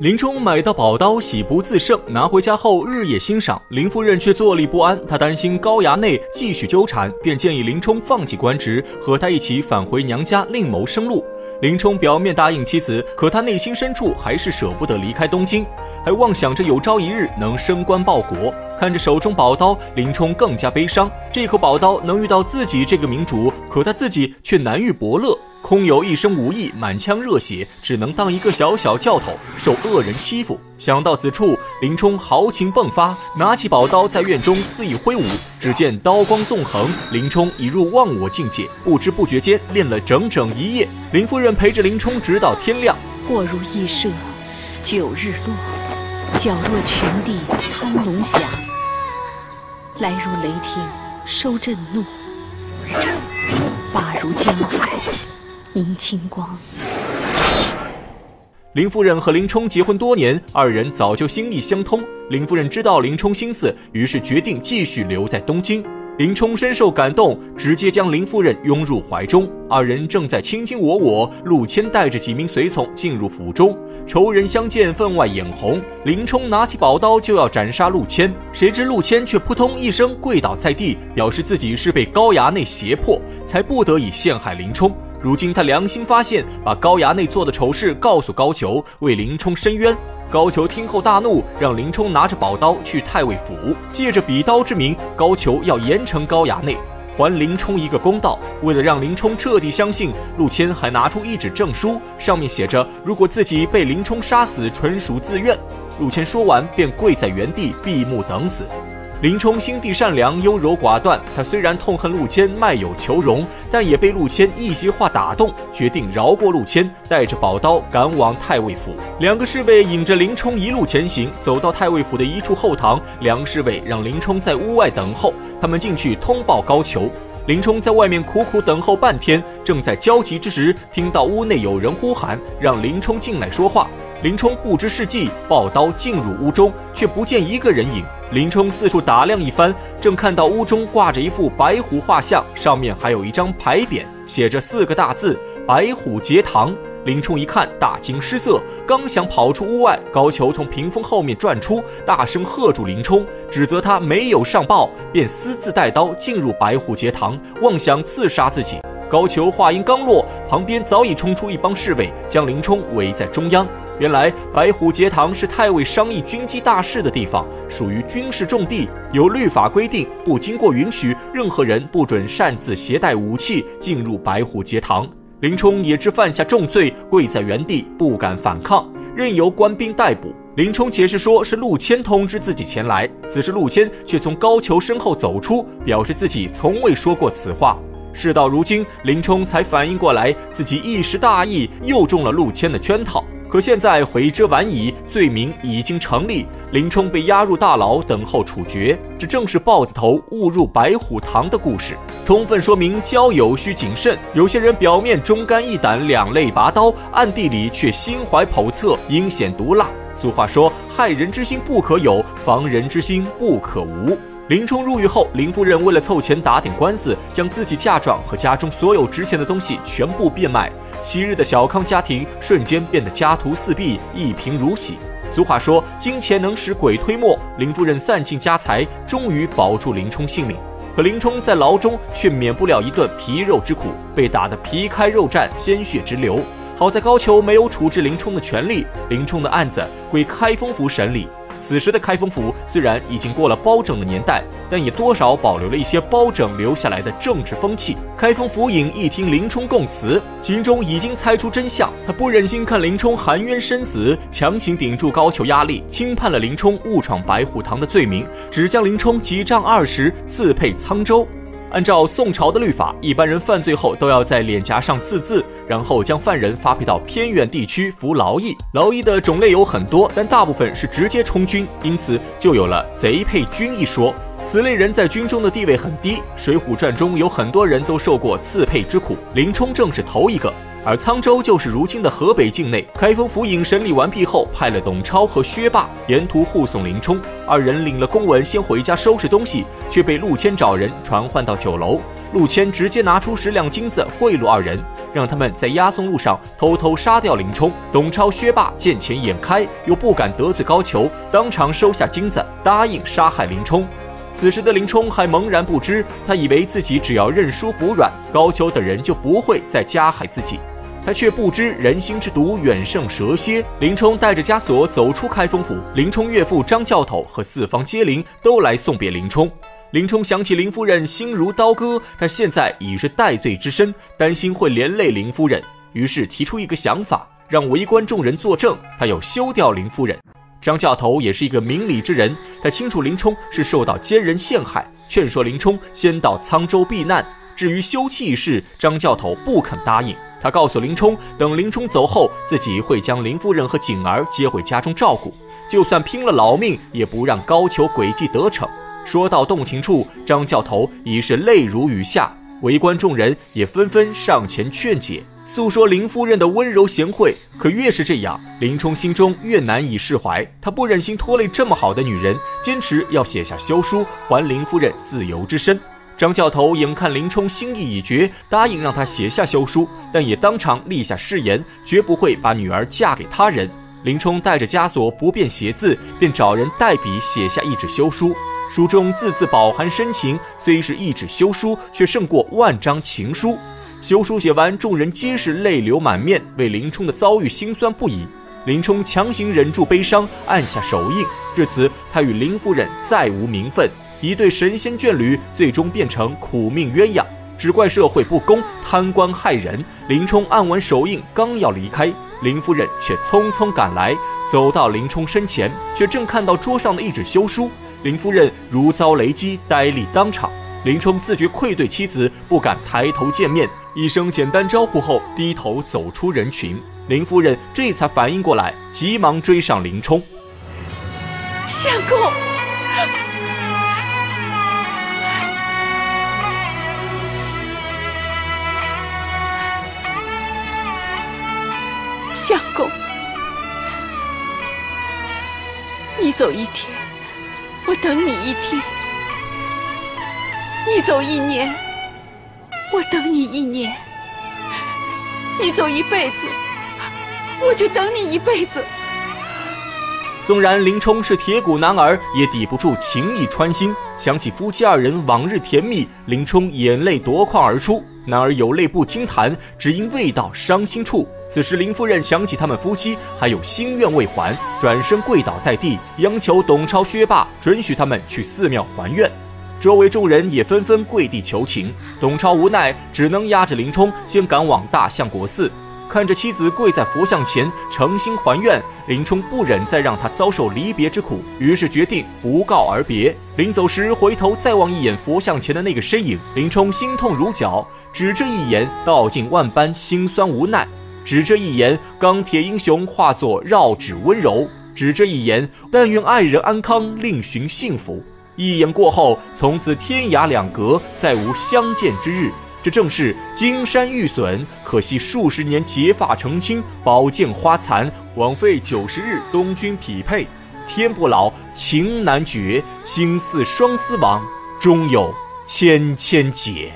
林冲买到宝刀，喜不自胜，拿回家后日夜欣赏。林夫人却坐立不安，她担心高衙内继续纠缠，便建议林冲放弃官职，和他一起返回娘家，另谋生路。林冲表面答应妻子，可他内心深处还是舍不得离开东京。还妄想着有朝一日能升官报国，看着手中宝刀，林冲更加悲伤。这口宝刀能遇到自己这个明主，可他自己却难遇伯乐，空有一身武艺，满腔热血，只能当一个小小教头，受恶人欺负。想到此处，林冲豪情迸发，拿起宝刀在院中肆意挥舞。只见刀光纵横，林冲已入忘我境界，不知不觉间练了整整一夜。林夫人陪着林冲直到天亮。或如羿射，九日落。皎若群帝参龙翔，来如雷霆收震怒，发如江海林清光。林夫人和林冲结婚多年，二人早就心意相通。林夫人知道林冲心思，于是决定继续留在东京。林冲深受感动，直接将林夫人拥入怀中。二人正在卿卿我我，陆谦带着几名随从进入府中，仇人相见，分外眼红。林冲拿起宝刀就要斩杀陆谦，谁知陆谦却扑通一声跪倒在地，表示自己是被高衙内胁迫，才不得已陷害林冲。如今他良心发现，把高衙内做的丑事告诉高俅，为林冲伸冤。高俅听后大怒，让林冲拿着宝刀去太尉府，借着比刀之名，高俅要严惩高衙内，还林冲一个公道。为了让林冲彻底相信，陆谦还拿出一纸证书，上面写着：如果自己被林冲杀死，纯属自愿。陆谦说完，便跪在原地闭目等死。林冲心地善良、优柔寡断。他虽然痛恨陆谦卖友求荣，但也被陆谦一席话打动，决定饶过陆谦，带着宝刀赶往太尉府。两个侍卫引着林冲一路前行，走到太尉府的一处后堂，梁侍卫让林冲在屋外等候。他们进去通报高俅。林冲在外面苦苦等候半天，正在焦急之时，听到屋内有人呼喊，让林冲进来说话。林冲不知是计，抱刀进入屋中，却不见一个人影。林冲四处打量一番，正看到屋中挂着一幅白虎画像，上面还有一张牌匾，写着四个大字“白虎节堂”。林冲一看，大惊失色，刚想跑出屋外，高俅从屏风后面转出，大声喝住林冲，指责他没有上报，便私自带刀进入白虎节堂，妄想刺杀自己。高俅话音刚落，旁边早已冲出一帮侍卫，将林冲围在中央。原来白虎节堂是太尉商议军机大事的地方，属于军事重地，有律法规定，不经过允许，任何人不准擅自携带武器进入白虎节堂。林冲也知犯下重罪，跪在原地不敢反抗，任由官兵逮捕。林冲解释说是陆谦通知自己前来，此时陆谦却从高俅身后走出，表示自己从未说过此话。事到如今，林冲才反应过来，自己一时大意，又中了陆谦的圈套。可现在悔之晚矣，罪名已经成立，林冲被押入大牢，等候处决。这正是豹子头误入白虎堂的故事，充分说明交友需谨慎。有些人表面忠肝义胆，两肋拔刀，暗地里却心怀叵测，阴险毒辣。俗话说，害人之心不可有，防人之心不可无。林冲入狱后，林夫人为了凑钱打点官司，将自己嫁妆和家中所有值钱的东西全部变卖。昔日的小康家庭瞬间变得家徒四壁，一贫如洗。俗话说，金钱能使鬼推磨。林夫人散尽家财，终于保住林冲性命。可林冲在牢中却免不了一顿皮肉之苦，被打得皮开肉绽，鲜血直流。好在高俅没有处置林冲的权利，林冲的案子归开封府审理。此时的开封府虽然已经过了包拯的年代，但也多少保留了一些包拯留下来的政治风气。开封府尹一听林冲供词，心中已经猜出真相，他不忍心看林冲含冤身死，强行顶住高俅压力，轻判了林冲误闯白虎堂的罪名，只将林冲几杖二十，自配沧州。按照宋朝的律法，一般人犯罪后都要在脸颊上刺字，然后将犯人发配到偏远地区服劳役。劳役的种类有很多，但大部分是直接充军，因此就有了贼配军一说。此类人在军中的地位很低，《水浒传》中有很多人都受过刺配之苦，林冲正是头一个。而沧州就是如今的河北境内。开封府尹审理完毕后，派了董超和薛霸沿途护送林冲。二人领了公文，先回家收拾东西，却被陆谦找人传唤到酒楼。陆谦直接拿出十两金子贿赂二人，让他们在押送路上偷偷杀掉林冲。董超、薛霸见钱眼开，又不敢得罪高俅，当场收下金子，答应杀害林冲。此时的林冲还茫然不知，他以为自己只要认输服软，高俅等人就不会再加害自己。他却不知人心之毒远胜蛇蝎。林冲带着枷锁走出开封府，林冲岳父张教头和四方接灵都来送别林冲。林冲想起林夫人心如刀割，他现在已是戴罪之身，担心会连累林夫人，于是提出一个想法，让围观众人作证，他要休掉林夫人。张教头也是一个明理之人，他清楚林冲是受到奸人陷害，劝说林冲先到沧州避难。至于休妻一事，张教头不肯答应。他告诉林冲，等林冲走后，自己会将林夫人和景儿接回家中照顾，就算拼了老命，也不让高俅诡计得逞。说到动情处，张教头已是泪如雨下，围观众人也纷纷上前劝解。诉说林夫人的温柔贤惠，可越是这样，林冲心中越难以释怀。他不忍心拖累这么好的女人，坚持要写下休书还林夫人自由之身。张教头眼看林冲心意已决，答应让他写下休书，但也当场立下誓言，绝不会把女儿嫁给他人。林冲带着枷锁不便写字，便找人代笔写下一纸休书，书中字字饱含深情，虽是一纸休书，却胜过万张情书。休书写完，众人皆是泪流满面，为林冲的遭遇心酸不已。林冲强行忍住悲伤，按下手印。至此，他与林夫人再无名分，一对神仙眷侣，最终变成苦命鸳鸯。只怪社会不公，贪官害人。林冲按完手印，刚要离开，林夫人却匆匆赶来，走到林冲身前，却正看到桌上的一纸休书。林夫人如遭雷击，呆立当场。林冲自觉愧对妻子，不敢抬头见面。一声简单招呼后，低头走出人群。林夫人这才反应过来，急忙追上林冲。相公，相公，你走一天，我等你一天；你走一年。我等你一年，你走一辈子，我就等你一辈子。纵然林冲是铁骨男儿，也抵不住情意穿心。想起夫妻二人往日甜蜜，林冲眼泪夺眶而出。男儿有泪不轻弹，只因未到伤心处。此时林夫人想起他们夫妻还有心愿未还，转身跪倒在地，央求董超、薛霸准许他们去寺庙还愿。周围众人也纷纷跪地求情，董超无奈，只能押着林冲先赶往大相国寺。看着妻子跪在佛像前诚心还愿，林冲不忍再让她遭受离别之苦，于是决定不告而别。临走时，回头再望一眼佛像前的那个身影，林冲心痛如绞，只这一眼道尽万般心酸无奈；只这一眼，钢铁英雄化作绕指温柔；只这一眼，但愿爱人安康，另寻幸福。一眼过后，从此天涯两隔，再无相见之日。这正是金山玉损，可惜数十年结发成亲，宝剑花残，枉费九十日东君匹配。天不老，情难绝，心似双丝网，终有千千结。